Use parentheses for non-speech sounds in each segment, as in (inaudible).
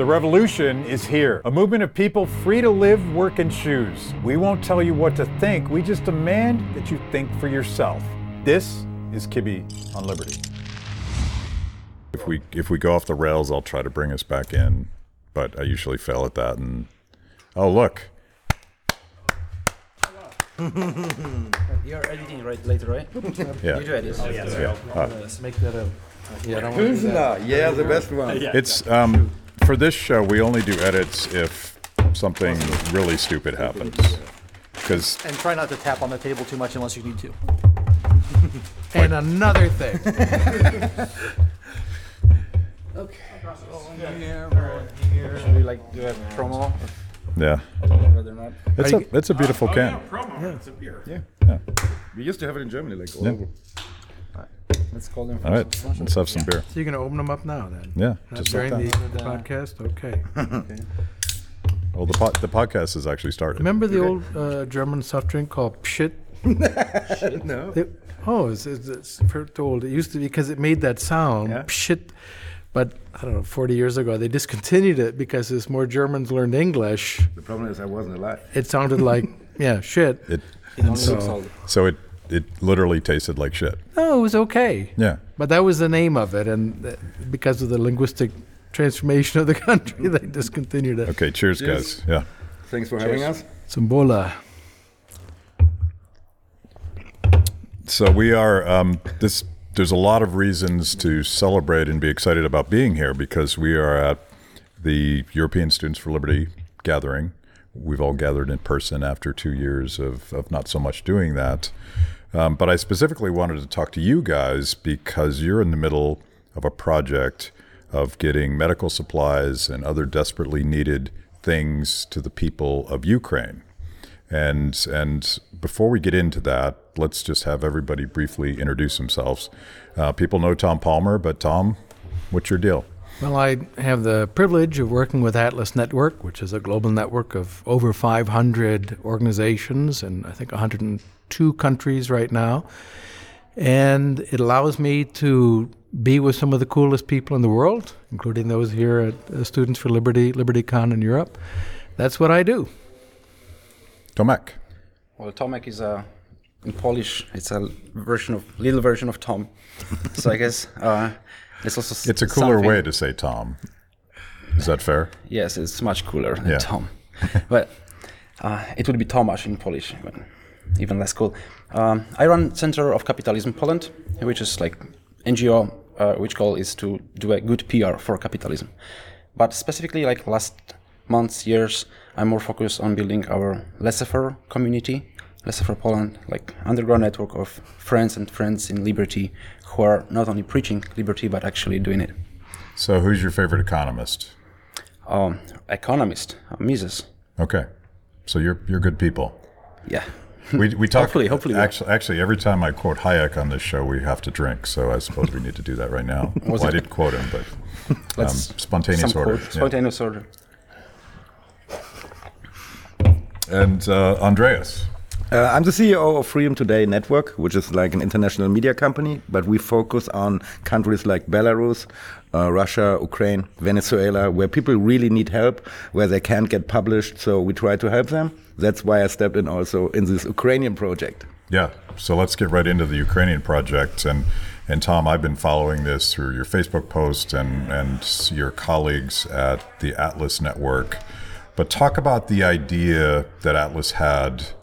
The revolution is here. A movement of people free to live, work, and choose. We won't tell you what to think, we just demand that you think for yourself. This is Kibbe on Liberty. If we if we go off the rails, I'll try to bring us back in, but I usually fail at that. And oh look, (laughs) You're editing right later, right? (laughs) yeah, You do edit. yeah. Uh, Let's make that a. Yeah, I don't want to do that. Pilsner, yeah, the best one. It's um for this show we only do edits if something really stupid happens. Because And try not to tap on the table too much unless you need to. (laughs) And another thing. (laughs) Okay. Should we like do a promo? yeah, Rather not. it's a it's a beautiful can. We used to have it in Germany, like all Yeah. over. Let's call them. All right, let's have some beer. So you're going to open them up now then? Yeah, Not just during like the, that. the podcast? Okay. (laughs) Well, the pod, the podcast has actually started. Remember the old uh, German soft drink called Pshit? (laughs) No. It, oh, it's, it's, it's very old. It used to be because it made that sound, Yeah. Pshit. But I don't know, 40 years ago, they discontinued it because as more Germans learned English, The problem is I wasn't alive. it sounded like, (laughs) yeah, shit. It It only So- looks old. so it it literally tasted like shit. No, it was okay. Yeah. But that was the name of it. And uh, because of the linguistic transformation of the (laughs) country, they discontinued it. Okay. Cheers, Cheers. guys. Yeah. Thanks for having us. Zumbola. So we are um, this. There's a lot of reasons to celebrate and be excited about being here because we are at the European Students for Liberty gathering. We've all gathered in person after two years of, of not so much doing that. Um, but I specifically wanted to talk to you guys because you're in the middle of a project of getting medical supplies and other desperately needed things to the people of Ukraine. And and before we get into that, let's just have everybody briefly introduce themselves. Uh, people know Tom Palmer, but Tom, what's your deal? Well, I have the privilege of working with Atlas Network, which is a global network of over 500 organizations in, I think, 102 countries right now. And it allows me to be with some of the coolest people in the world, including those here at uh, Students for Liberty, LibertyCon in Europe. That's what I do. Tomek. Well, Tomek is a in Polish. It's a version of little version of Tom. so I guess (laughs) uh, it's also It's a cooler something- way to say Tom. Is that fair? Yes, it's much cooler than Yeah. Tom. (laughs) but uh, it would be Tomasz in Polish, but even less cool. Um, I run Center of Capitalism Poland, which is like NGO, uh, which goal is to do a good PR for capitalism. But specifically, like last months, years, I'm more focused on building our Laissez-faire community, Laissez-faire Poland, like underground network of friends and friends in liberty who are not only preaching liberty but actually doing it. So, who's your favorite economist? Um, economist, uh, Mises. Okay, so you're you're good people. Yeah. We we talk. Hopefully- hopefully. Actually, actually, every time I quote Hayek on this show, we have to drink. So I suppose we need to do that right now. (laughs) well, I didn't quote him, but (laughs) um, spontaneous order. quote, yeah. Spontaneous order. And uh, Andreas. Uh, I'm the CEO of Freedom Today Network, which is like an international media company, but we focus on countries like Belarus, uh, Russia, Ukraine, Venezuela, where people really need help, where they can't get published. So we try to help them. That's why I stepped in also in this Ukrainian project. Yeah. So let's get right into the Ukrainian project. And and Tom, I've been following this through your Facebook post and and your colleagues at the Atlas Network. But talk about the idea that Atlas had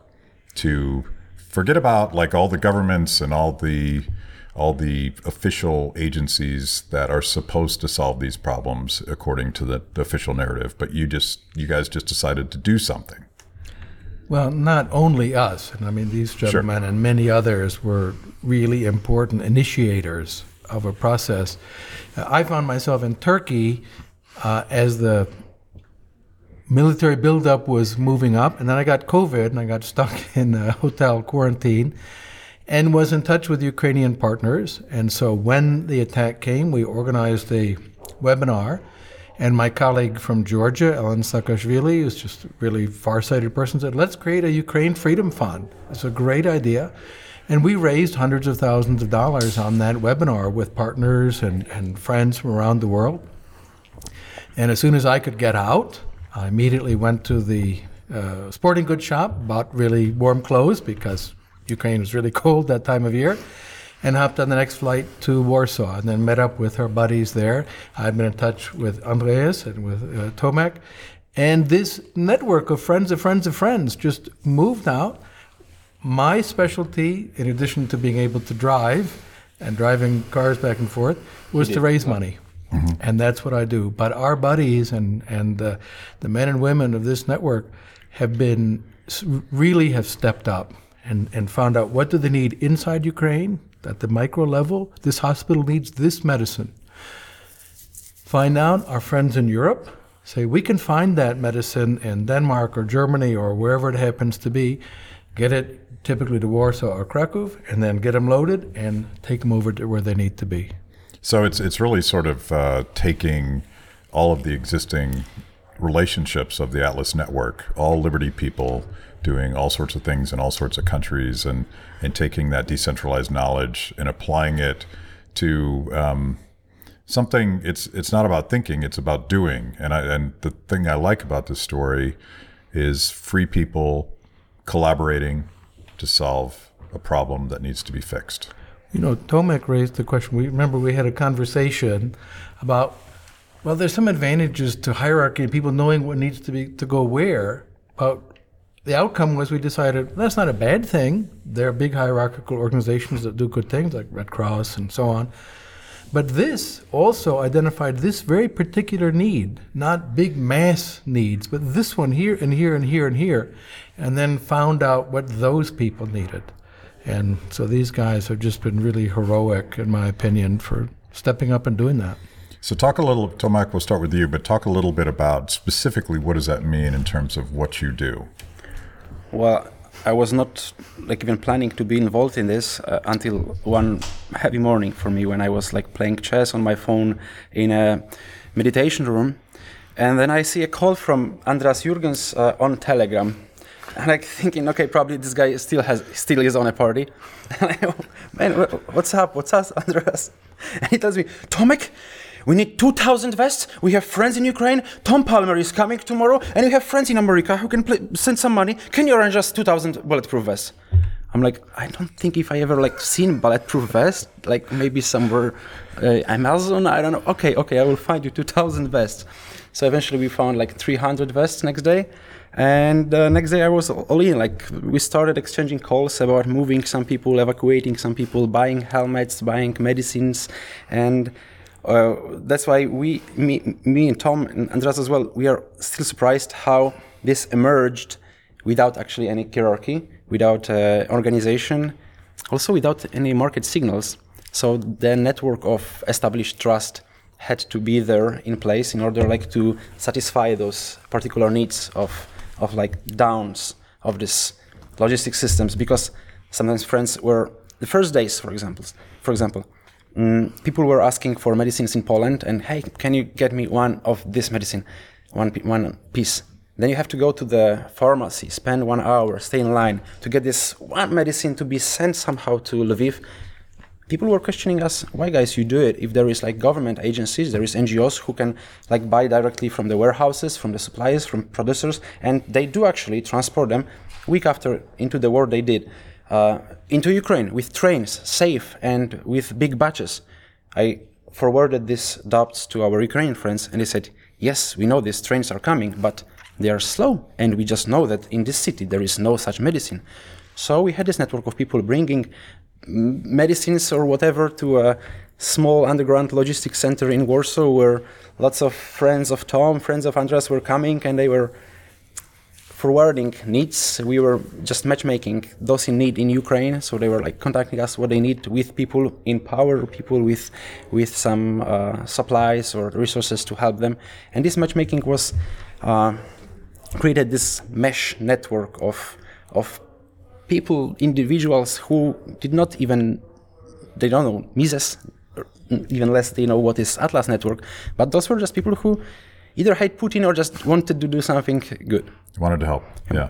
to forget about like all the governments and all the all the official agencies that are supposed to solve these problems according to the, the official narrative but you just you guys just decided to do something Well, not only us, and I mean, these gentlemen and many others were really important initiators of a process. I found myself in Turkey uh, as the military buildup was moving up, and then I got COVID and I got stuck (laughs) in a hotel quarantine and was in touch with Ukrainian partners. And so when the attack came, we organized a webinar. And my colleague from Georgia, Ellen Saakashvili, who's just a really far-sighted person, said, "Let's create a Ukraine Freedom Fund. It's a great idea." And we raised hundreds of thousands of dollars on that webinar with partners and, and friends from around the world. And as soon as I could get out, I immediately went to the uh, sporting goods shop, bought really warm clothes because Ukraine was really (laughs) cold that time of year, and hopped on the next flight to Warsaw and then met up with her buddies there. I'd been in touch with Andreas and with uh, Tomek. And this network of friends of friends of friends just moved out. My specialty, in addition to being able to drive and driving cars back and forth, was to raise money. Mm-hmm. And that's what I do. But our buddies and, and uh, the men and women of this network have been really have stepped up and, and found out what do they need inside Ukraine at the micro level. This hospital needs this medicine. Find out our friends in Europe say we can find that medicine in Denmark or Germany or wherever it happens to be, get it typically to Warsaw or Krakow, and then get them loaded and take them over to where they need to be. So it's it's really sort of uh, taking all of the existing relationships of the Atlas network, all Liberty people doing all sorts of things in all sorts of countries, and and taking that decentralized knowledge and applying it to um, something. It's it's not about thinking; it's about doing. And I and the thing I like about this story is free people collaborating to solve a problem that needs to be fixed. You know, Tomek raised the question. We remember we had a conversation about well, there's some advantages to hierarchy and people knowing what needs to be to go where, but the outcome was we decided that's not a bad thing. There are big hierarchical organizations that do good things like Red Cross and so on. But this also identified this very particular need, not big mass needs, but this one here and here and here and here, and then found out what those people needed. And so these guys have just been really heroic, in my opinion, for stepping up and doing that. So talk a little, Tomek, we'll start with you, but talk a little bit about specifically what does that mean in terms of what you do? Well, I was not like even planning to be involved in this uh, until one heavy morning for me when I was like playing chess on my phone in a meditation room, and then I see a call from Andreas Jürgens uh, on Telegram, and like thinking, okay, probably this guy still has still is on a party. (laughs) And I man, what's up? What's up, Andreas? (laughs) And he tells me, Tomek, we need 2,000 vests. We have friends in Ukraine. Tom Palmer is coming tomorrow, and we have friends in America who can send some money. Can you arrange us 2,000 bulletproof vests? I'm like, I don't think if I ever like seen bulletproof vest, like maybe somewhere uh, Amazon. I don't know. Okay, okay, I will find you 2,000 vests. So eventually we found like 300 vests next day. And uh, next day I was all in. Like we started exchanging calls about moving some people, evacuating some people, buying helmets, buying medicines, and uh, that's why we, me, me and Tom and Andreas as well, we are still surprised how this emerged without actually any hierarchy, without uh, organization, also without any market signals. So the network of established trust had to be there in place in order like to satisfy those particular needs of of like downs of this logistic systems because sometimes friends were the first days for example for example mm, people were asking for medicines in Poland, and hey, can you get me one of this medicine, one one piece? Then you have to go to the pharmacy, spend one hour, stay in line to get this one medicine to be sent somehow to Lviv. People were questioning us, why guys you do it? If there is like government agencies, there is NGOs who can like buy directly from the warehouses, from the suppliers, from producers, and they do actually transport them week after into the war they did uh, into Ukraine with trains, safe and with big batches. I forwarded these doubts to our Ukrainian friends, and they said, "Yes, we know these trains are coming, but they are slow, and we just know that in this city there is no such medicine." So we had this network of people bringing medicines or whatever to a small underground logistics center in Warsaw, where lots of friends of Tom, friends of Andreas were coming, and they were forwarding needs. We were just matchmaking those in need in Ukraine. So they were like contacting us what they need with people in power, people with with some uh, supplies or resources to help them. And this matchmaking was uh, created this mesh network of of people, individuals who did not even they don't know Mises, even less they know what is Atlas network. But those were just people who either hate Putin or just wanted to do something good. Wanted to help, yeah.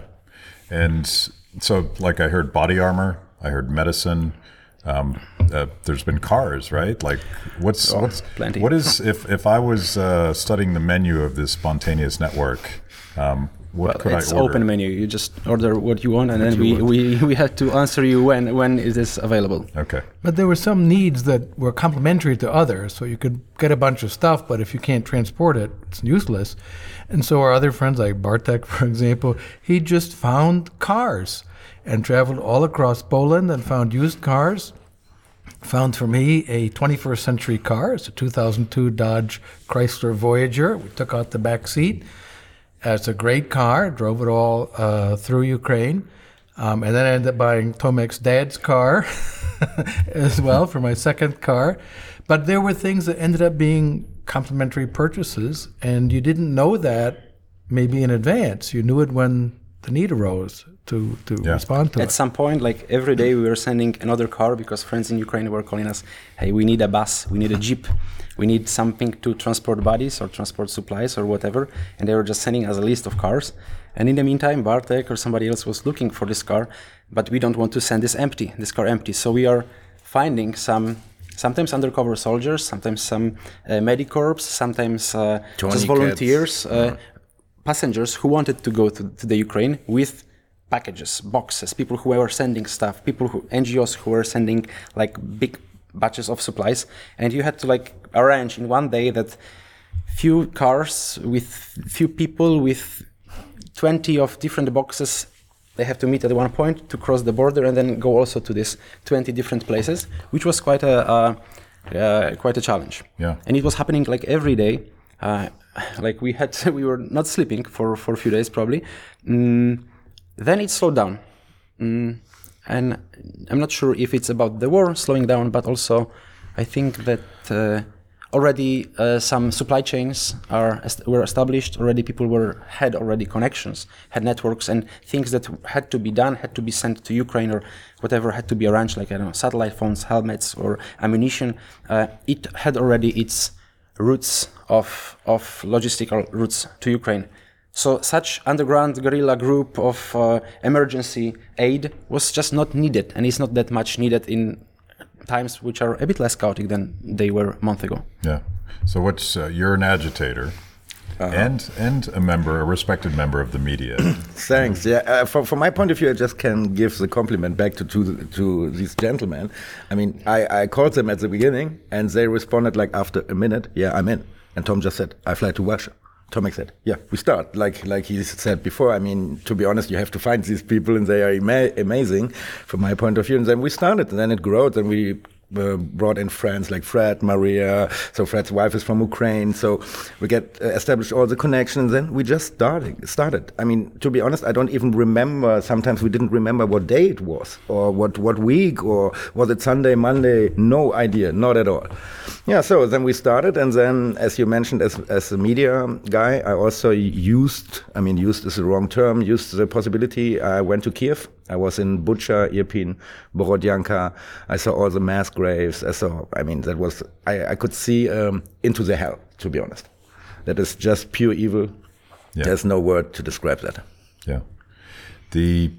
And so, like, I heard body armor, I heard medicine, Um, uh, there's been cars, right? Like, what's Oh, what's plenty. what is if if I was uh, studying the menu of this spontaneous network, um, what could it's I order? open menu. You just order what you want, and then we, we, we had to answer you when when it is available. Okay. But there were some needs that were complementary to others. So you could get a bunch of stuff, but if you can't transport it, it's useless. And so our other friends, like Bartek, (laughs) for example, he just found cars and traveled all across Poland and found used cars. Found for me a 21st century car. It's a 2002 Dodge Chrysler Voyager. We took out the back seat. It's a great car. Drove it all uh, through Ukraine. Um, and then I ended up buying Tomek's dad's car (laughs) as well for my second car. But there were things that ended up being complementary purchases, and you didn't know that maybe in advance. You knew it when the need arose to, to Yeah. respond to it. At it. some point, like every day, we were sending another car because friends in Ukraine were calling us, "Hey, we need a bus, we need a jeep, we need something to transport bodies or transport supplies or whatever," and they were just sending us a list of cars. And in the meantime, Bartek or somebody else was looking for this car, but we don't want to send this empty, this car empty. So we are finding some. Sometimes undercover soldiers, sometimes some uh, medicorps, sometimes uh, just volunteers, uh, passengers who wanted to go to, to the Ukraine with packages, boxes, people who were sending stuff, people who NGOs who were sending like big batches of supplies, and you had to like arrange in one day that few cars with few people with 20 of different boxes they have to meet at one point to cross the border and then go also to these 20 different places which was quite a uh, uh, quite a challenge. Yeah. and it was happening like every day. Uh, like we had (laughs) we were not sleeping for for a few days probably. Mm, then it slowed down. Mm, and i'm not sure if it's about the war slowing down but also i think that uh, already uh, some supply chains are were established. Already people were had already connections had networks and things that had to be done had to be sent to ukraine or whatever had to be arranged like i don't know satellite phones helmets or ammunition. Uh, it had already its routes of of logistical routes to ukraine. So such underground guerrilla group of uh, emergency aid was just not needed and it's not that much needed in times which are a bit less chaotic than they were a month ago. Yeah. So what's uh, you're an agitator, and and a member, a respected member of the media. (coughs) Thanks. Yeah, uh, from, from my point of view, I just can give the compliment back to to, the, to these gentlemen. I mean, I, I called them at the beginning, and they responded like after a minute, "Yeah, I'm in." And Tom just said, "I fly to Russia." Tomek said, "Yeah, we start." Like like he said before. I mean, to be honest, you have to find these people, and they are ama- amazing from my point of view. And then we started, and then it grew, and we uh, brought in friends like Fred, Maria. So Fred's wife is from Ukraine. So we get uh, established all the connections. Then we just started. Started. I mean, to be honest, I don't even remember. Sometimes we didn't remember what day it was, or what what week, or was it Sunday, Monday? No idea. Not at all. Yeah. So then we started, and then, as you mentioned, as as a media guy, I also used. I mean, used is the wrong term. Used the possibility. I went to Kiev. I was in Bucha, Irpin, Borodyanka. I saw all the mass graves. I saw, I mean, that was, I, I could see um, into the hell, to be honest. That is just pure evil. Yeah. There's no word to describe that. Yeah. The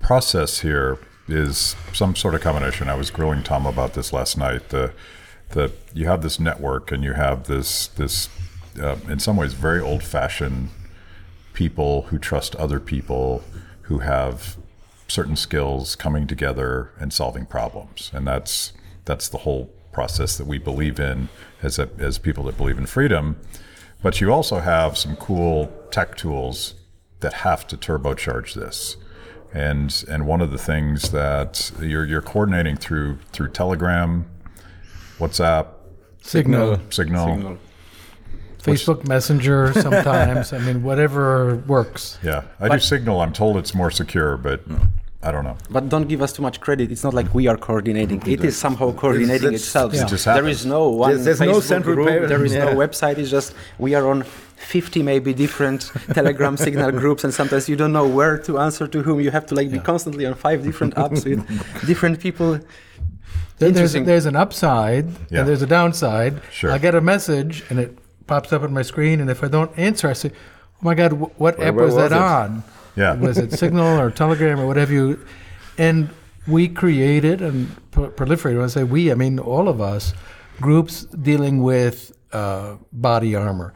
process here is some sort of combination. I was grilling Tom about this last night. The the you have this network and you have this this uh, in some ways very old fashioned people who trust other people who have certain skills coming together and solving problems, and that's that's the whole process that we believe in as a, as people that believe in freedom. But you also have some cool tech tools that have to turbocharge this. And and one of the things that you're you're coordinating through through Telegram, WhatsApp, Signal, Signal. Facebook Messenger (laughs) sometimes. I mean, whatever works. Yeah, I do Signal. I'm told it's more secure, but I don't know. but don't give us too much credit it's not like we are coordinating it is somehow coordinating It's- itself It just there no one There's- there's no Facebook central group, pay- there is no website it's just we are on 50 maybe different (laughs) telegram signal groups and sometimes you don't know where to answer to whom you have to like be constantly on five different apps with (laughs) different people Then there's, Interesting. there's an upside Yeah. and there's a downside. Sure. I get a message and it pops up on my screen, and if I don't answer, I say, "Oh my God, wh- what app where was, was that it?" on? Yeah. (laughs) was it Signal or Telegram or whatever you?" And we created and pro- proliferated. When I say we, I mean all of us, groups dealing with uh, body armor,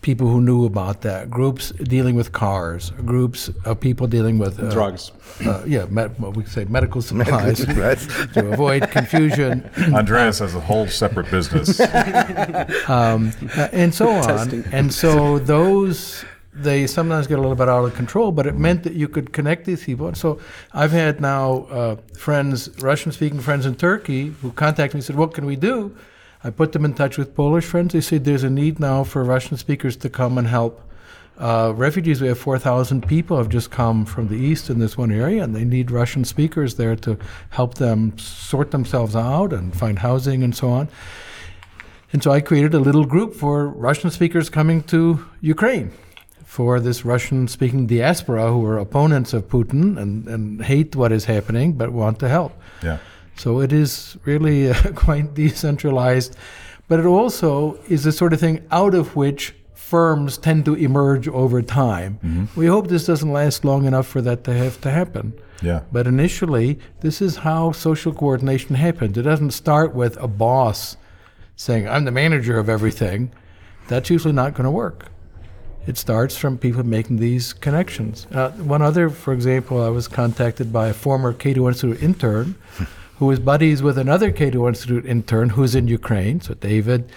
people who knew about that, groups dealing with cars, groups of people dealing with uh, Drugs. Uh, yeah, med- well, we could say medical (laughs) supplies supplies. to avoid confusion. (laughs) Andreas has a whole separate business. (laughs) um, uh, and so on. And so those they sometimes get a little bit out of control, but it meant that you could connect these people. And so I've had now uh, friends, Russian-speaking friends in Turkey, who contact me and said, "What can we do?" I put them in touch with Polish friends. They said there's a need now for Russian speakers to come and help. Uh, refugees, we have 4,000 people have just come from the east in this one area, and they need Russian speakers there to help them sort themselves out and find housing and so on. And so I created a little group for Russian speakers coming to Ukraine for this Russian speaking diaspora who are opponents of Putin and, and hate what is happening but want to help. Yeah. So it is really (laughs) uh, quite decentralized, but it also is the sort of thing out of which firms tend to emerge over time. Mm-hmm. We hope this doesn't last long enough for that to have to happen. Yeah. But initially, this is how social coordination happens. It doesn't start with a boss saying, I'm the manager of everything. That's usually not going to work. It starts from people making these connections. Uh, one other, for example, I was contacted by a former Cato Institute intern (laughs) who is buddies with another Cato Institute intern who's in Ukraine, so David.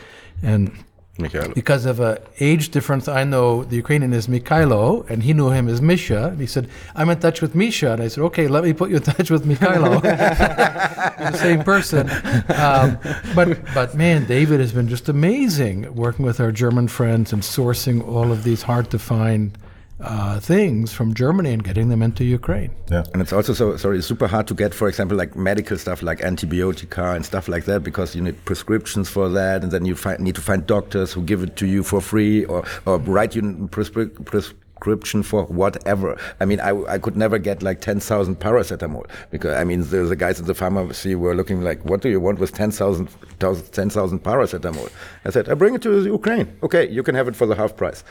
And Mikhailo. because of an age difference, I know the Ukrainian is Mikhailo, and he knew him as Misha. And he said, "I'm in touch with Misha," and I said, "Okay, let me put you in (laughs) touch with Mikhailo." (laughs) (laughs) the same person. Um, but but man, David has been just amazing working with our German friends and sourcing all of these hard to find. Uh, things from Germany and getting them into Ukraine. Yeah. And it's also so sorry, super hard to get, for example, like medical stuff like antibiotica and stuff like that, because you need prescriptions for that, and then you find, need to find doctors who give it to you for free or, or write you prescri- prescription for whatever. I mean, I, I could never get like 10,000 paracetamol because I mean, the, the guys at the pharmacy were looking like, what do you want with 10,000 10,000 paracetamol? I said, I bring it to Ukraine. Okay, you can have it for the half price.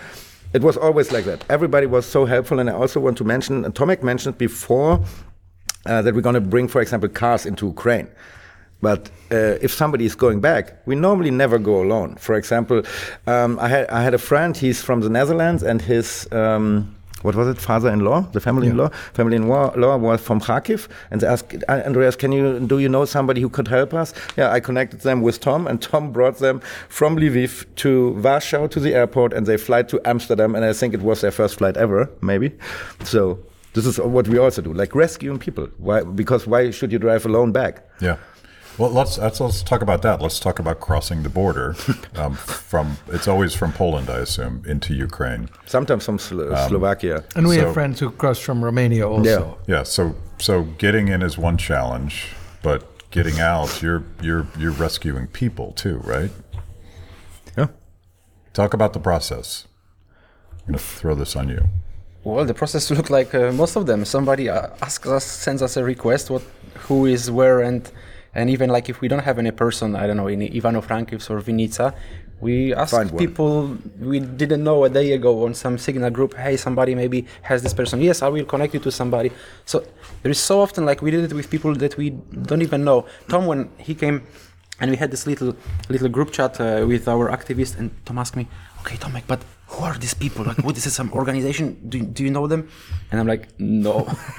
It was always like that. Everybody was so helpful, and I also want to mention, and Tomek mentioned before uh, that we're going to bring, for example, cars into Ukraine. But uh, if somebody is going back, we normally never go alone. For example, um, I, had, I had a friend, he's from the Netherlands, and his, um, what was it, father-in-law, the family-in-law, family-in-law law was from Kharkiv, and they asked, uh, Andreas, can you, do you know somebody who could help us? Yeah, I connected them with Tom, and Tom brought them from Lviv to Warsaw to the airport, and they fly to Amsterdam, and I think it was their first flight ever, maybe. So this is what we also do, like rescuing people. Why? Because why should you drive alone back? Yeah. Well, let's, let's let's talk about that. Let's talk about crossing the border (laughs) um, from. It's always from Poland, I assume, into Ukraine. Sometimes from Slo- Slovakia. And we So- have friends who cross from Romania also. Yeah. yeah. So so getting in is one challenge, but getting out, you're you're you're rescuing people too, right? Yeah. Talk about the process. I'm gonna throw this on you. Well, the process looked like uh, most of them. Somebody uh, asks us, sends us a request, what, who is where, and and even like if we don't have any person, I don't know, in Ivano-Frankivsk or Vinnytsia, we ask Find one. people we didn't know a day ago on some signal group. Hey, somebody maybe has this person. Yes, I will connect you to somebody. So there is so often like we did it with people that we don't even know. Tom, when he came. And we had this little little group chat uh, with our activists, and Tom asked me, "Okay, Tomek, but who are these people? Like, what is this? Some organization? Do, do you know them?" And I'm like, "No, (laughs)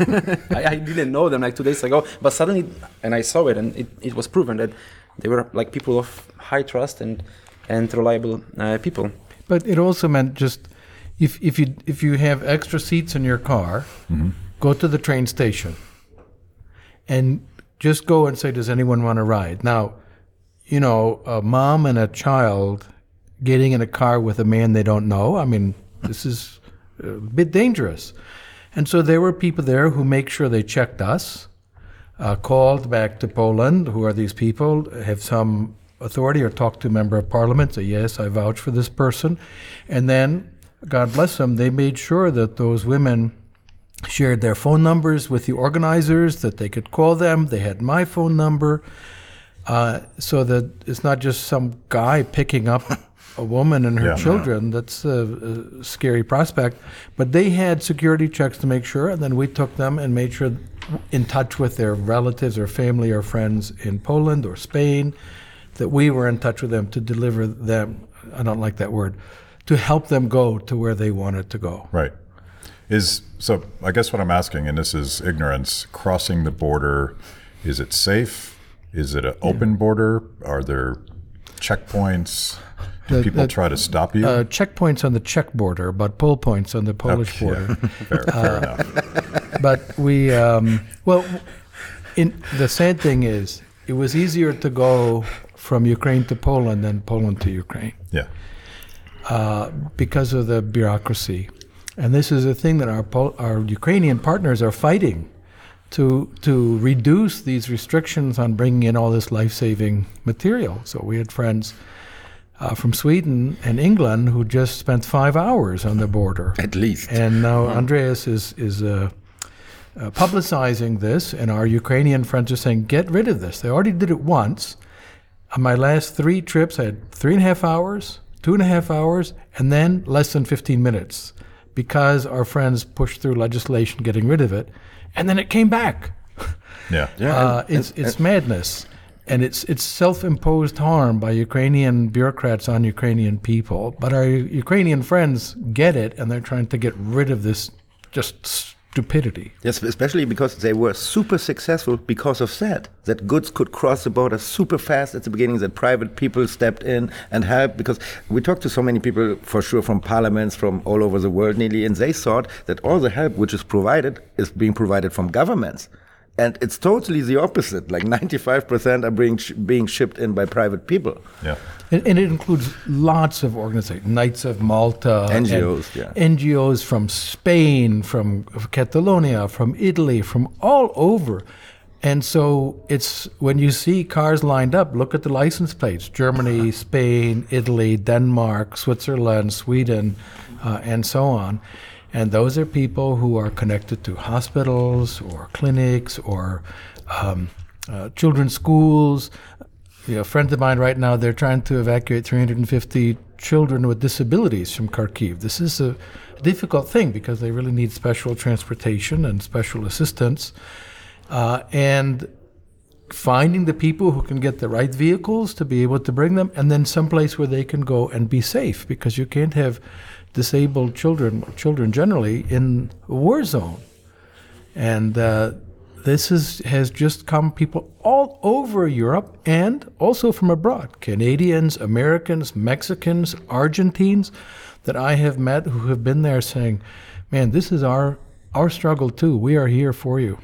I, I didn't know them like two days ago." But suddenly, and I saw it, and it, it was proven that they were like people of high trust and and reliable uh, people. But it also meant just if if you if you have extra seats in your car, go to the train station and just go and say, "Does anyone want to ride?" Now, you know, a mom and a child getting in a car with a man they don't know. I mean, this is a bit dangerous. And so there were people there who make sure they checked us, uh, called back to Poland. Who are these people? Have some authority or talk to a member of parliament. Say yes, I vouch for this person, and then God bless them. They made sure that those women shared their phone numbers with the organizers, that they could call them. They had my phone number, uh, so that it's not just some guy picking up a woman and her Yeah. children. That's a, a scary prospect. But they had security checks to make sure, and then we took them and made sure in touch with their relatives or family or friends in Poland or Spain, that we were in touch with them to deliver them, I don't like that word, to help them go to where they wanted to go. Right. Is so I guess what I'm asking, and this is ignorance, crossing the border, is it safe? Is it an open border? Are there checkpoints? The- people the- try to stop you? Uh, checkpoints on the Czech border, but pull points on the Polish Okay, border. (laughs) fair, fair enough. but we um, well in the sad thing is it was easier to go from ukraine to poland than poland to ukraine Yeah. uh, because of the bureaucracy and this is a thing that our Pol- our ukrainian partners are fighting to to reduce these restrictions on bringing in all this life-saving material so we had friends uh, from Sweden and England who just spent five hours on the border At least. and now Andreas is is uh, uh, publicizing this, and our Ukrainian friends are saying, "Get rid of this." They already did it once. On my last three trips, I had three and a half hours, two and a half hours, and then less than 15 minutes, because our friends pushed through legislation getting rid of it, and then it came back. Yeah. (laughs) Uh, it's it's madness, and it's it's self-imposed harm by Ukrainian bureaucrats on Ukrainian people. But our Ukrainian friends get it, and they're trying to get rid of this just stupidity. Yes, especially because they were super successful because of that. That goods could cross the border super fast at the beginning, that private people stepped in and helped. Because we talked to so many people, for sure, from parliaments from all over the world nearly, and they thought that all the help which is provided is being provided from governments. And it's totally the opposite. Like 95% are being, sh- being shipped in by private people. Yeah. And, and it includes lots of organizations, Knights of Malta, NGOs, yeah. NGOs from Spain, from Catalonia, from Italy, from all over. And so it's when you see cars lined up, look at the license plates Germany, (laughs) Spain, Italy, Denmark, Switzerland, Sweden, uh, and so on. And those are people who are connected to hospitals or clinics or um, uh, children's schools. You know, a friend of mine right now, they're trying to evacuate 350 children with disabilities from Kharkiv. This is a difficult thing because they really need special transportation and special assistance. Uh, and finding the people who can get the right vehicles to be able to bring them, and then someplace where they can go and be safe because you can't have disabled children, children generally, in war zone. And uh, this is, has just come people all over Europe and also from abroad Canadians, Americans, Mexicans, Argentines that I have met who have been there saying, Man, this is our, our struggle too. We are here for you.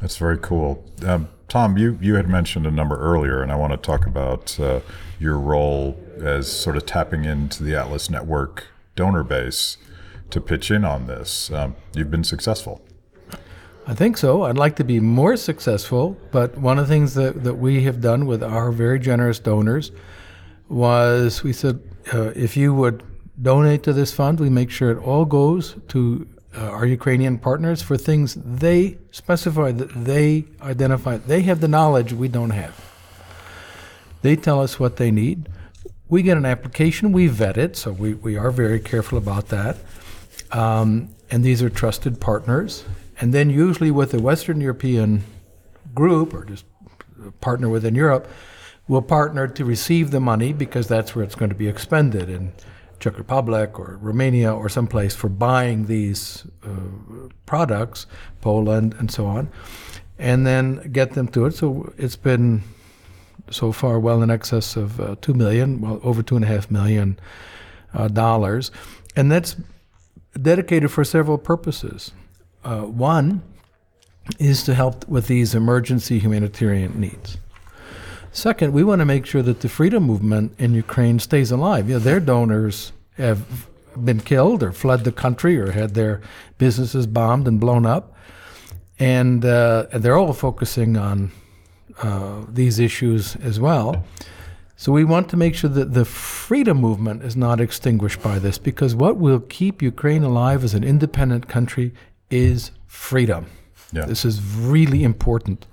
That's very cool. Um, Tom, you, you had mentioned a number earlier, and I want to talk about uh, your role as sort of tapping into the Atlas Network donor base to pitch in on this. Um, you've been successful. I think so. I'd like to be more successful, but one of the things that, that we have done with our very generous donors was we said, uh, if you would donate to this fund, we make sure it all goes to uh, our Ukrainian partners for things they specify that they identify. They have the knowledge we don't have. They tell us what they need. We get an application, we vet it, so we, we are very careful about that. Um, and these are trusted partners. And then, usually, with a Western European group or just partner within Europe, we'll partner to receive the money because that's where it's going to be expended in Czech Republic or Romania or someplace for buying these uh, products, Poland and so on, and then get them to it. So it's been so far well in excess of uh, two million, well over two and a half million uh, dollars, and that's dedicated for several purposes. Uh, one is to help with these emergency humanitarian needs. Second, we want to make sure that the freedom movement in Ukraine stays alive. You know, their donors have been killed or fled the country or had their businesses bombed and blown up, and, uh, and they're all focusing on uh, these issues as well. So we want to make sure that the freedom movement is not extinguished by this, because what will keep Ukraine alive as an independent country is freedom. Yeah. This is really important.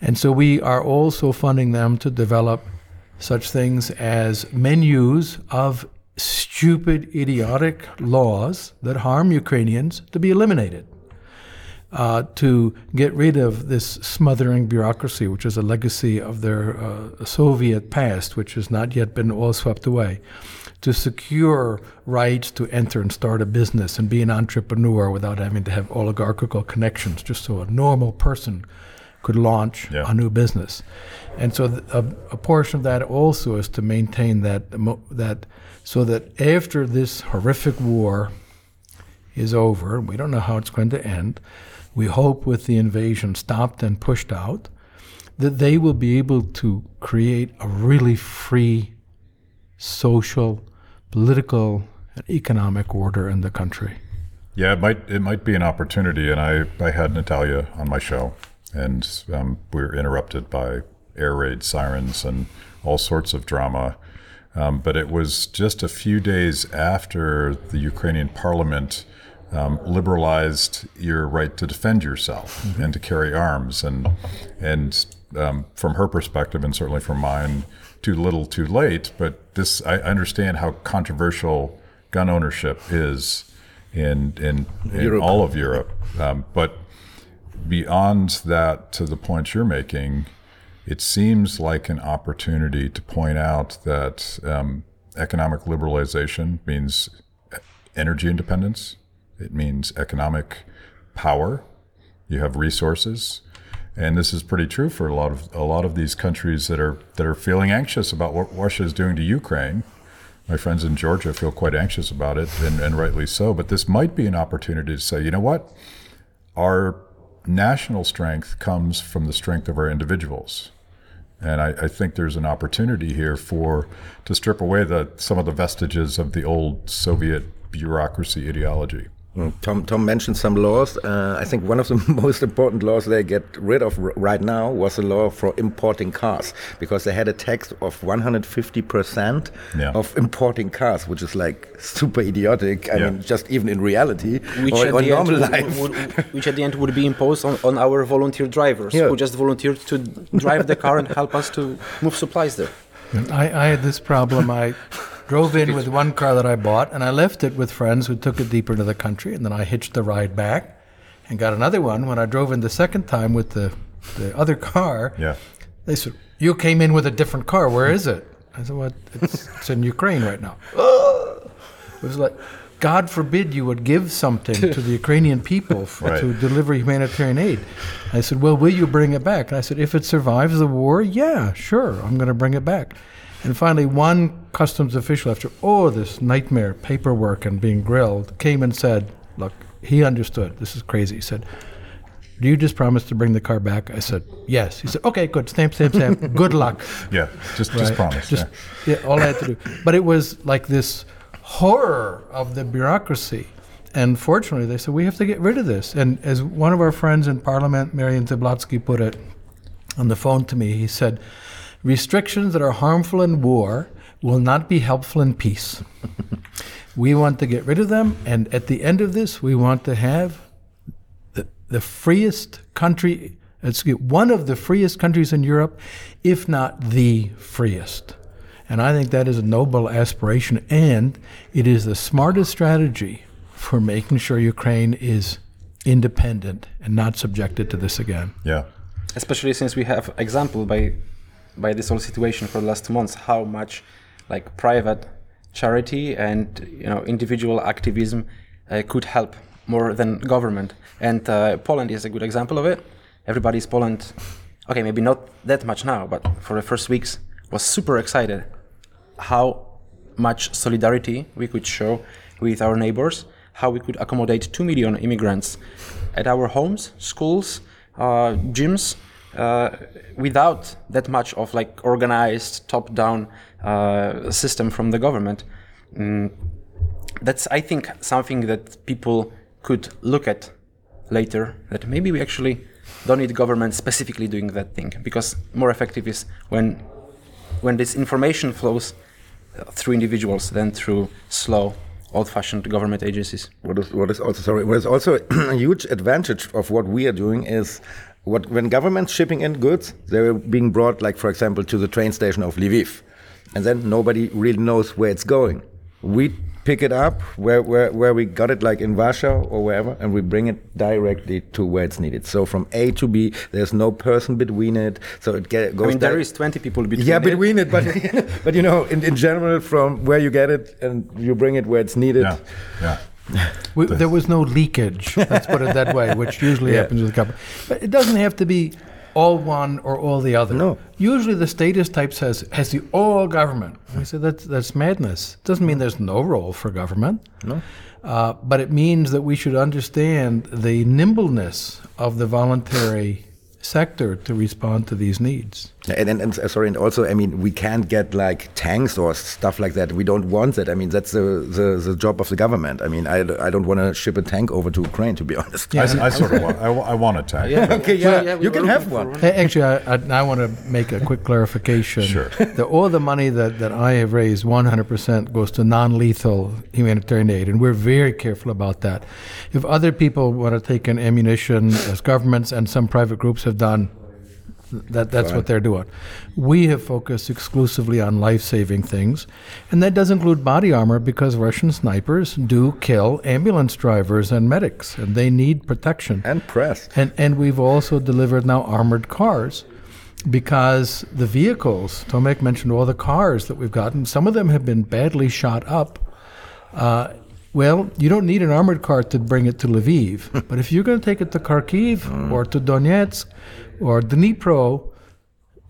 And so we are also funding them to develop such things as menus of stupid, idiotic laws that harm Ukrainians to be eliminated. Uh, to get rid of this smothering bureaucracy, which is a legacy of their uh, Soviet past, which has not yet been all swept away, to secure rights to enter and start a business and be an entrepreneur without having to have oligarchical connections, just so a normal person could launch Yeah. a new business. And so th- a, a portion of that also is to maintain that that so that after this horrific war is over, we don't know how it's going to end. We hope with the invasion stopped and pushed out that they will be able to create a really free social, political, and economic order in the country. Yeah, it might it might be an opportunity, and I I had Natalia on my show, and um, we were interrupted by air raid sirens and all sorts of drama. Um, but it was just a few days after the Ukrainian parliament um, liberalized your right to defend yourself and to carry arms, and and um, from her perspective, and certainly from mine, too little, too late. But this, I understand how controversial gun ownership is in in, in all of Europe. Um, but beyond that, to the point you're making, it seems like an opportunity to point out that um, economic liberalization means energy independence. It means economic power. You have resources, and this is pretty true for a lot of a lot of these countries that are that are feeling anxious about what Russia is doing to Ukraine. My friends in Georgia feel quite anxious about it, and, and rightly so. But this might be an opportunity to say, you know what, our national strength comes from the strength of our individuals. And I, I think there's an opportunity here for to strip away the some of the vestiges of the old Soviet bureaucracy ideology. Mm, Tom, Tom mentioned some laws. Uh, I think one of the (laughs) most important laws they get rid of r- right now was the law for importing cars because they had a tax of 150% Yeah. of importing cars, which is like super idiotic. I Yeah. mean, just even in reality which or, at, or the end normal would, life. would- which at the end would be imposed on, on our volunteer drivers Yeah. who just volunteered to drive the car and help us to move supplies there. I, I had this problem. I drove in with one car that I bought, and I left it with friends who took it deeper into the country, and then I hitched the ride back and got another one. When I drove in the second time with the, the other car, Yeah. they said, You came in with a different car. Where is it? I said, Well, it's, it's in Ukraine right now. (laughs) It was like, God forbid you would give something to the Ukrainian people f- Right. to deliver humanitarian aid. I said, Well, will you bring it back? And I said, If it survives the war, yeah, sure, I'm going to bring it back. And finally, one customs official, after all this nightmare paperwork and being grilled, came and said, Look, he understood. This is crazy. He said, Do you just promise to bring the car back? I said, Yes. He said, Okay, good. Stamp, stamp, stamp. (laughs) good luck. Yeah. Just just promise. Just yeah. yeah, all I had to do. But it was like this horror of the bureaucracy. And fortunately, they said we have to get rid of this. And as one of our friends in Parliament, Marian Zablotsky, put it on the phone to me, he said, "Restrictions that are harmful in war will not be helpful in peace. we want to get rid of them, and at the end of this, we want to have the, the freest country, excuse, one of the freest countries in Europe, if not the freest. And I think that is a noble aspiration, and it is the smartest strategy for making sure Ukraine is independent and not subjected to this again. Yeah. especially since we have example by by this whole situation for the last two months how much like private charity and you know individual activism uh, could help more than government. And uh, poland is a good example of it. Everybody's poland. Okay maybe not that much now but for the first weeks was super excited how much solidarity we could show with our neighbors, how we could accommodate 2 million immigrants at our homes, schools, uh, gyms, uh, without that much of like organized top-down uh, system from the government. Mm, that's, I think, something that people could look at later. That maybe we actually don't need government specifically doing that thing because more effective is when when this information flows uh, through individuals than through slow, old-fashioned government agencies. What is what is also sorry? What is also (clears throat) a huge advantage of what we are doing is what when governments shipping in goods, they're being brought, like for example, to the train station of Lviv, and then nobody really knows where it's going. We pick it up where, where, where we got it, like in Warsaw or wherever, and we bring it directly to where it's needed. So from A to B, there's no person between it. So it get, goes. I mean, there di- is 20 people between. yeah, it. between it, but (laughs) (laughs) but you know, in, in general, from where you get it and you bring it where it's needed. Yeah, yeah. We, there was no leakage. Let's put it that way, (laughs) which usually Yeah. happens with a company. But it doesn't have to be all one or all the other. No. Usually, the status type says has the all government. We say that's that's madness. Doesn't mean there's no role for government. No. Uh, but it means that we should understand the nimbleness of the voluntary sector to respond to these needs. And, and, and uh, sorry, and also, I mean, we can't get like tanks or stuff like that. We don't want that. I mean, that's the, the, the job of the government. I mean, I, I don't want to ship a tank over to Ukraine, to be (laughs) honest. I, I sort of want, I, I want a tank. Yeah. okay, yeah, yeah, we you can have looking one. Hey, Actually, I, I, I want to make a quick clarification. Sure. That all the money that, that I have raised, 100% goes to non lethal humanitarian aid, and we're very careful about that. If other people want to take in ammunition, as governments and some private groups have done, that, that's what they're doing. We have focused exclusively on life saving things, and that does include body armor because Russian snipers do kill ambulance drivers and medics, and they need protection. And press. And and we've also delivered now armored cars because the vehicles, Tomek mentioned all the cars that we've gotten, some of them have been badly shot up. Uh, well, you don't need an armored car to bring it to Lviv, (laughs) but if you're going to take it to Kharkiv mm. or to Donetsk or Dnipro,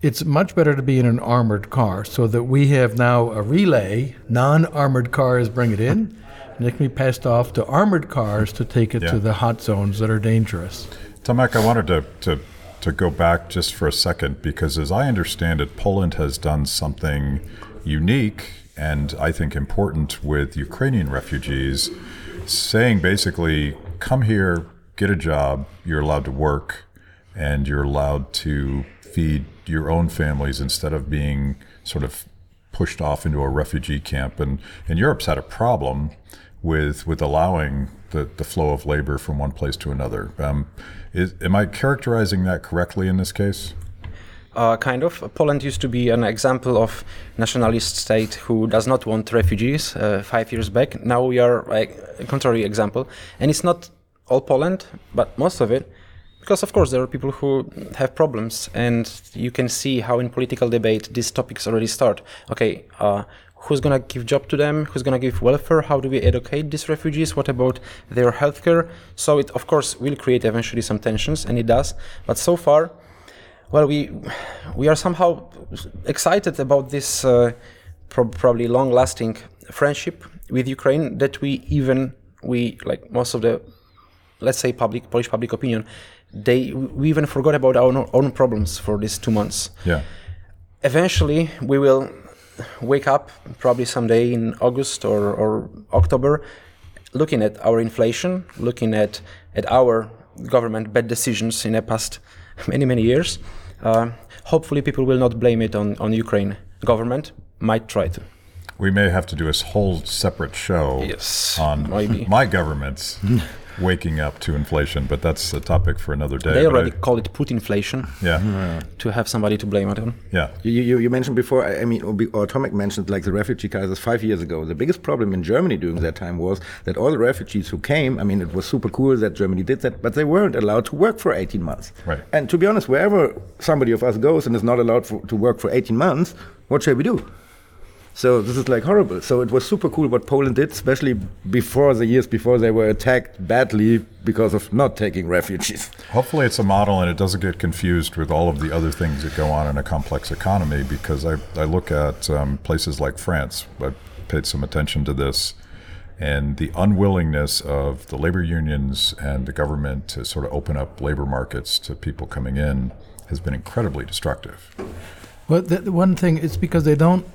it's much better to be in an armored car so that we have now a relay, non armored cars bring it in, (laughs) and it can be passed off to armored cars to take it Yeah. to the hot zones that are dangerous. Tomek, I wanted to, to, to go back just for a second because, as I understand it, Poland has done something unique and I think important with Ukrainian refugees, saying basically, come here, get a job, you're allowed to work, and you're allowed to feed your own families instead of being sort of pushed off into a refugee camp. And, and Europe's had a problem with with allowing the, the flow of labor from one place to another. Um, is, am I characterizing that correctly in this case? Uh, kind of. Poland used to be an example of nationalist state who does not want refugees uh, five years back. Now we are a contrary example, and it's not all Poland, but most of it, because of course there are people who have problems, and you can see how in political debate these topics already start. Okay. Uh, Who's gonna give job to them? Who's gonna give welfare? How do we educate these refugees? What about their healthcare? So it, of course, will create eventually some tensions, and it does. But so far, well, we we are somehow excited about this uh, prob probably long-lasting friendship with Ukraine that we even we like most of the let's say public Polish public opinion they we even forgot about our own, own problems for these two months. Yeah. Eventually, we will wake up probably someday in August or, or October, looking at our inflation, looking at at our government bad decisions in the past (laughs) many many years. Uh, hopefully, people will not blame it on on Ukraine government. Might try to. We may have to do a whole separate show Yes, on maybe. (laughs) my government's waking up to inflation, but that's a topic for another day. They already I- call it put inflation yeah, to have somebody to blame it on. yeah. You, you, you mentioned before, I I mean, or, be- or Tomek mentioned like the refugee crisis five years ago. The biggest problem in Germany during that time was that all the refugees who came, I mean, it was super cool that Germany did that, but they weren't allowed to work for 18 months. Right. And to be honest, wherever somebody of us goes and is not allowed for, to work for 18 months, what shall we do? So this is like horrible. So it was super cool what Poland did, especially before the years before they were attacked badly because of not taking refugees. Hopefully, it's a model and it doesn't get confused with all of the other things that go on in a complex economy. Because I, I look at um, places like France, I paid some attention to this, and the unwillingness of the labor unions and the government to sort of open up labor markets to people coming in has been incredibly destructive. Well, the, the one thing is because they don't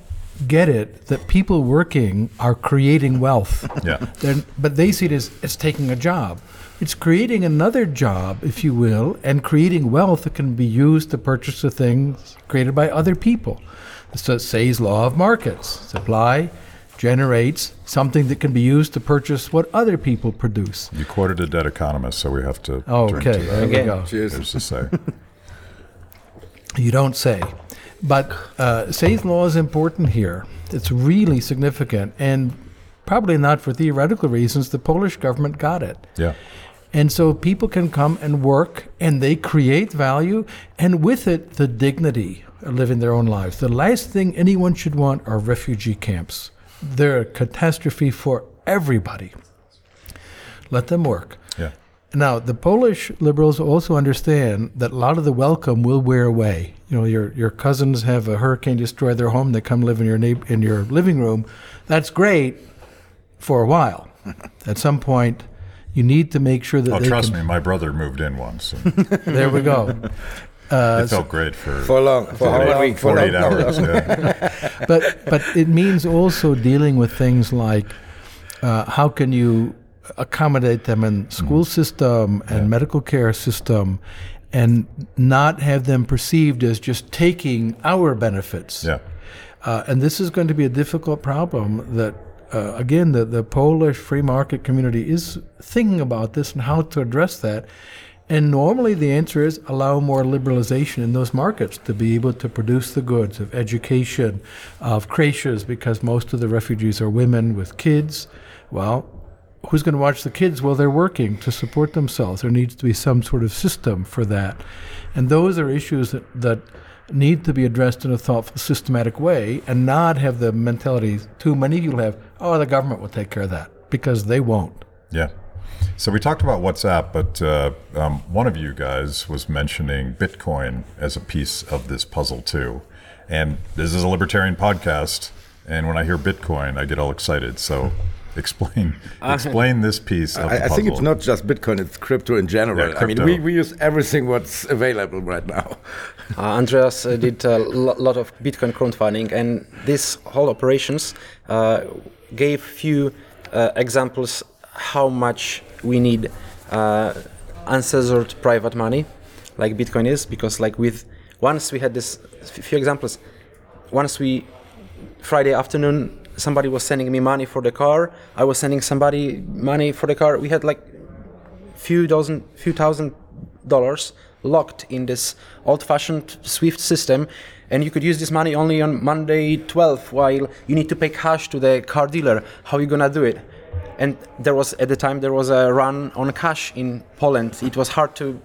get it that people working are creating wealth. Yeah. (laughs) They're, but they see it as, as taking a job. It's creating another job, if you will, and creating wealth that can be used to purchase the things created by other people. So Say's law of markets. Supply generates something that can be used to purchase what other people produce. You quoted a dead economist, so we have to. Oh, turn Okay, to there that. we Again. go. There's to say. (laughs) You don't say. But uh, Say's law is important here. It's really significant. And probably not for theoretical reasons, the Polish government got it. Yeah. And so people can come and work and they create value and with it the dignity of living their own lives. The last thing anyone should want are refugee camps. They're a catastrophe for everybody. Let them work. Yeah. Now, the Polish liberals also understand that a lot of the welcome will wear away. You know, your your cousins have a hurricane destroy their home, they come live in your na- in your living room. That's great for a while. (laughs) At some point, you need to make sure that Oh, they trust can, me, my brother moved in once. And (laughs) There we go. it felt great for, For long, for how 48 long? For 48 long. hours. Yeah. (laughs) but but it means also dealing with things like uh, how can you accommodate them in school system and medical care system and not have them perceived as just taking our benefits yeah. uh, and this is going to be a difficult problem that uh, again the, the polish free market community is thinking about this and how to address that and normally the answer is allow more liberalization in those markets to be able to produce the goods of education, of creches, because most of the refugees are women with kids. Well, who's going to watch the kids while they're working to support themselves? There needs to be some sort of system for that. And those are issues that, that need to be addressed in a thoughtful, systematic way and not have the mentality too many people have, oh, the government will take care of that, because they won't. Yeah. So we talked about WhatsApp, but uh, um, one of you guys was mentioning Bitcoin as a piece of this puzzle too. And this is a libertarian podcast, and when I hear Bitcoin, I get all excited. So explain (laughs) explain this piece of the I, I think it's not just Bitcoin; it's crypto in general. Yeah, crypto. I mean, we, we use everything what's available right now. Uh, Andreas uh, did a lo- lot of Bitcoin crowdfunding, and this whole operations uh, gave few uh, examples how much we need uh, uncensored private money, like Bitcoin is, because like with once we had this few examples, once we Friday afternoon somebody was sending me money for the car, I was sending somebody money for the car. We had like few dozen, few thousand dollars locked in this old-fashioned SWIFT system, and you could use this money only on Monday 12, while you need to pay cash to the car dealer. How are you gonna do it? And there was at the time there was a run on cash in Poland. It was hard to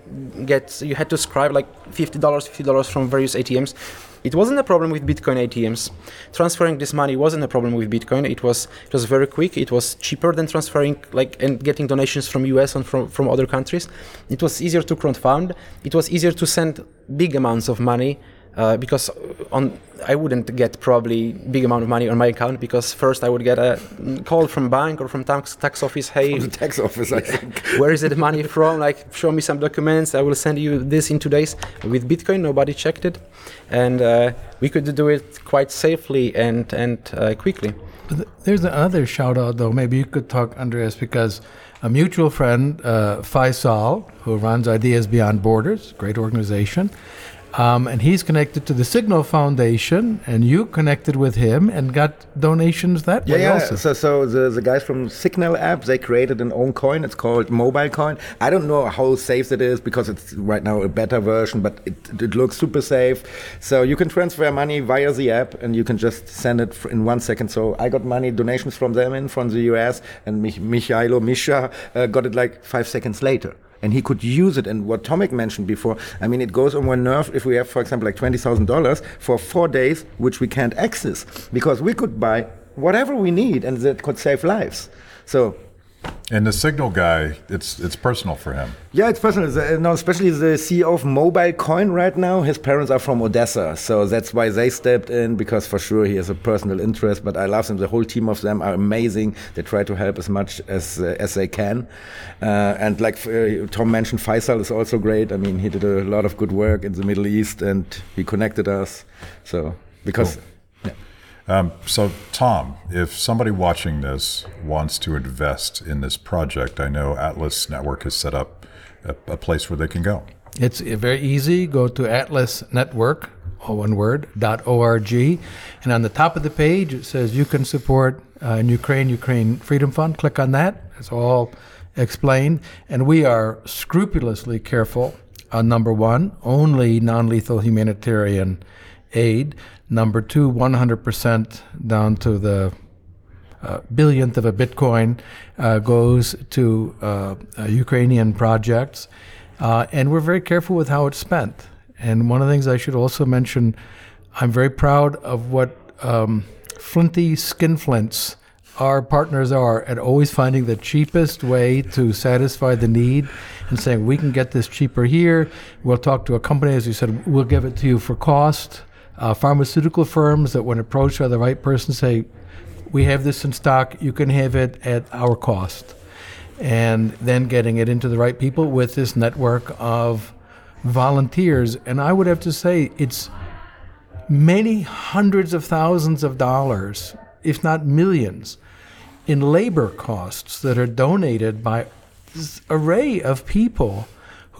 get. You had to scribe like fifty dollars, fifty dollars from various ATMs. It wasn't a problem with Bitcoin ATMs. Transferring this money wasn't a problem with Bitcoin. It was it was very quick. It was cheaper than transferring like and getting donations from US and from from other countries. It was easier to crowdfund. It was easier to send big amounts of money uh, because on I wouldn't get probably big amount of money on my account because first I would get a call from bank or from tax tax office. Hey, The tax office, I think. (laughs) where is the money from? Like, show me some documents. I will send you this in two days. With Bitcoin, nobody checked it, and uh, we could do it quite safely and and uh, quickly. Th- There's another shout out, though. Maybe you could talk, Andreas, because a mutual friend, uh, Faisal, who runs Ideas Beyond Borders, great organization, um, and he's connected to the Signal Foundation, and you connected with him and got donations that Yeah, way yeah. also. So, so the, the guys from Signal app, they created an own coin. It's called Mobile Coin. I don't know how safe it is because it's right now a beta version, but it, it looks super safe. So you can transfer money via the app, and you can just send it in one second. So I got money donations from them in from the US, and Mich- Michailo Misha uh, got it like five seconds later. And he could use it. And what Tomek mentioned before, I mean, it goes on one nerve if we have, for example, like $20,000 for four days, which we can't access because we could buy whatever we need and that could save lives. So and the signal guy, it's it's personal for him. yeah, it's personal. No, especially the CEO of Mobile Coin right now. His parents are from Odessa, so that's why they stepped in because for sure he has a personal interest. But I love them. The whole team of them are amazing. They try to help as much as uh, as they can. Uh, and like uh, Tom mentioned, Faisal is also great. I mean, he did a lot of good work in the Middle East, and he connected us. So because. Um, so, Tom, if somebody watching this wants to invest in this project, I know Atlas Network has set up a, a place where they can go. It's very easy. Go to Atlas Network, all one word, dot .org. And on the top of the page, it says you can support uh, in Ukraine, Ukraine Freedom Fund. Click on that. It's all explained. And we are scrupulously careful on number one, only non lethal humanitarian aid. Number two, 100% down to the uh, billionth of a Bitcoin uh, goes to uh, uh, Ukrainian projects, uh, and we're very careful with how it's spent. And one of the things I should also mention, I'm very proud of what um, Flinty Skinflints our partners are at always finding the cheapest way to satisfy the need and saying we can get this cheaper here. We'll talk to a company, as you said, we'll give it to you for cost. Uh, pharmaceutical firms that, when approached by the right person, say, we have this in stock, you can have it at our cost. And then getting it into the right people with this network of volunteers. And I would have to say, it's many hundreds of thousands of dollars, if not millions, in labor costs that are donated by this array of people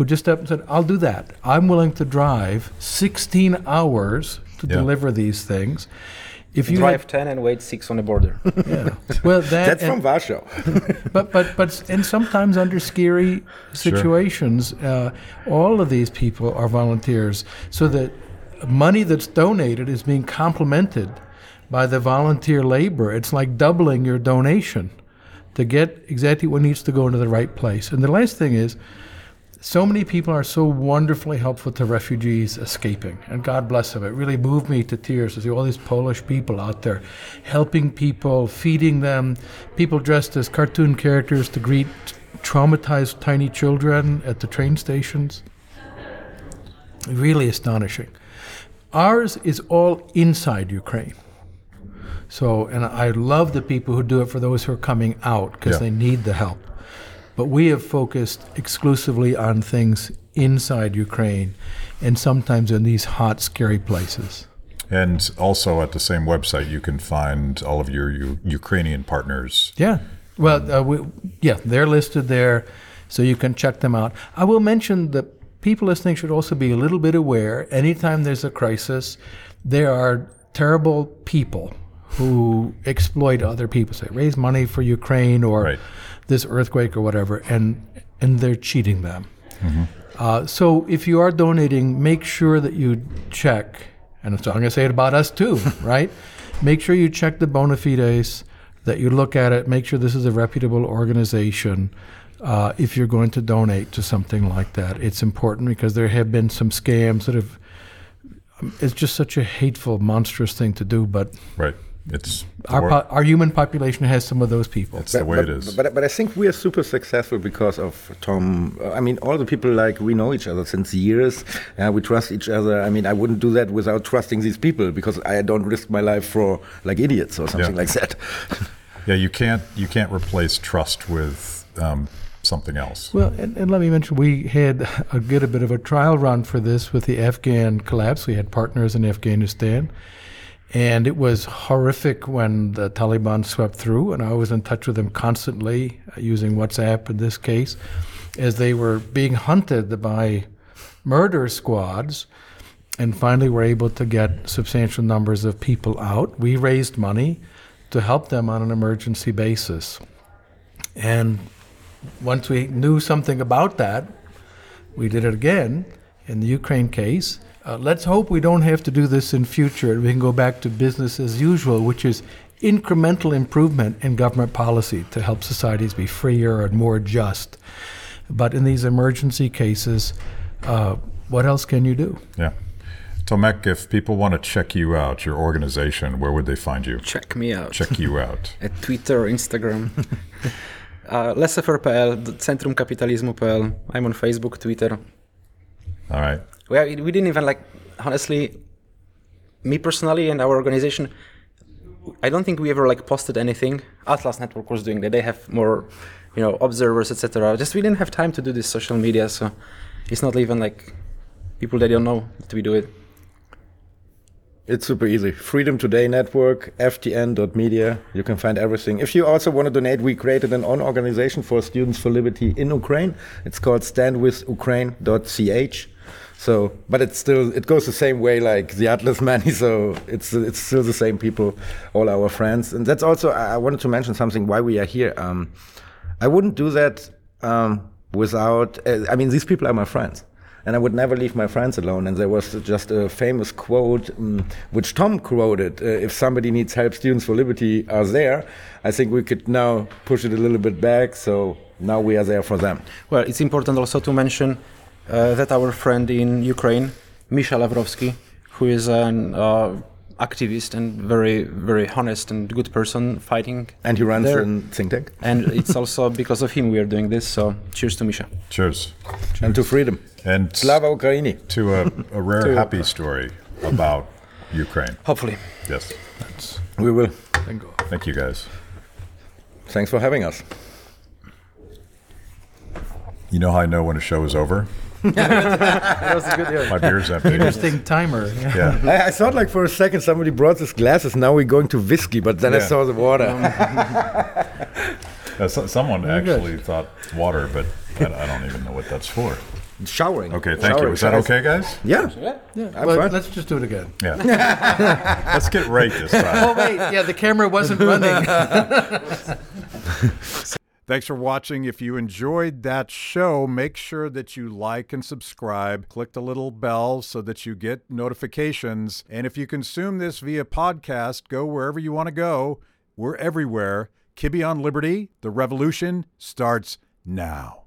who just up and said, I'll do that. I'm willing to drive 16 hours to Yeah. deliver these things. If you Drive had- 10 and wait 6 on the border. (laughs) yeah. well, that, That's and- from Warsaw. (laughs) but but but and sometimes under scary situations, uh, all of these people are volunteers. So that money that's donated is being complemented by the volunteer labor. It's like doubling your donation to get exactly what needs to go into the right place. And the last thing is. So many people are so wonderfully helpful to refugees escaping, and God bless them. It really moved me to tears to see all these Polish people out there helping people, feeding them, people dressed as cartoon characters to greet traumatized tiny children at the train stations. Really astonishing. Ours is all inside Ukraine. So, and I love the people who do it for those who are coming out because Yeah. they need the help. But we have focused exclusively on things inside Ukraine and sometimes in these hot, scary places. And also at the same website, you can find all of your, U- Ukrainian partners. Yeah. Well, uh, we, yeah, they're listed there, so you can check them out. I will mention that people listening should also be a little bit aware. Anytime there's a crisis, there are terrible people who exploit other people. Say, raise money for Ukraine or Right. This earthquake or whatever, and and they're cheating them. Uh, so if you are donating, make sure that you check, and so I'm going to say it about us too, (laughs) right? Make sure you check the bona fides, that you look at it, make sure this is a reputable organization. Uh, if you're going to donate to something like that, it's important because there have been some scams that have. It's just such a hateful, monstrous thing to do, but Right. It's our po- our human population has some of those people. it's the way but, it is. But, but I think we are super successful because of Tom. uh, I mean, all the people like we know each other since years. Uh, we trust each other. I mean, I wouldn't do that without trusting these people because I don't risk my life for like idiots or something Yeah. like that. (laughs) yeah, you can't you can't replace trust with um, something else. Well, and, and let me mention, we had a good a bit of a trial run for this with the Afghan collapse. We had partners in Afghanistan, and it was horrific when the Taliban swept through. And I was in touch with them constantly uh, using WhatsApp in this case, as they were being hunted by murder squads. And finally, were able to get substantial numbers of people out. We raised money to help them on an emergency basis. And once we knew something about that, we did it again in the Ukraine case. Uh, let's hope we don't have to do this in future and we can go back to business as usual, which is incremental improvement in government policy to help societies be freer and more just. But in these emergency cases, uh, what else can you do? Yeah. Tomek, if people want to check you out, your organization, where would they find you? Check me out. Check you out. (laughs) At Twitter, Instagram. (laughs) uh, Laissez-faire.pl, centrumkapitalizmu.pl. I'm on Facebook, Twitter. All right. We, we didn't even like, honestly, me personally and our organization, I don't think we ever like posted anything. Atlas Network was doing that. They have more, you know, observers, etc. Just we didn't have time to do this social media, so it's not even like people that don't know that we do it. It's super easy. Freedom Today Network, ftn.media. You can find everything. If you also want to donate, we created an own organization for Students for Liberty in Ukraine. It's called standwithukraine.ch. So, but it's still it goes the same way like the Atlas money. (laughs) So it's it's still the same people, all our friends, and that's also I wanted to mention something why we are here. Um, I wouldn't do that um, without. Uh, I mean, these people are my friends. and I would never leave my friends alone. And there was just a famous quote um, which Tom quoted: uh, "If somebody needs help, Students for Liberty are there." I think we could now push it a little bit back, so now we are there for them. Well, it's important also to mention that our friend in Ukraine, Misha Lavrovsky, who is an uh, activist and very, very honest and good person fighting. And he runs there. a think tank. and (laughs) it's also because of him we are doing this. So cheers to Misha. Cheers. And to freedom. And Slava Ukraini. to a, a rare (laughs) happy story about Ukraine. Hopefully. Yes. We will. Bingo. Thank you guys. Thanks for having us. You know how I know when a show is over? That was a good year. My beer's empty. Interesting timer. Yeah. Yeah. I, I thought like for a second somebody brought his glasses. Now we're going to whiskey, but then I saw the water. Uh, so- someone actually thought water, but I, I don't even know what that's for. Showering. Okay, thank you. Is that okay, guys? Yeah. Yeah. I'm But fine. let's just do it again. Yeah. (laughs) Let's get right this time. Oh wait, yeah, the camera wasn't running. (laughs) Thanks for watching. If you enjoyed that show, make sure that you like and subscribe. Click the little bell so that you get notifications. And if you consume this via podcast, go wherever you want to go. We're everywhere. Kibbe on Liberty, the revolution starts now.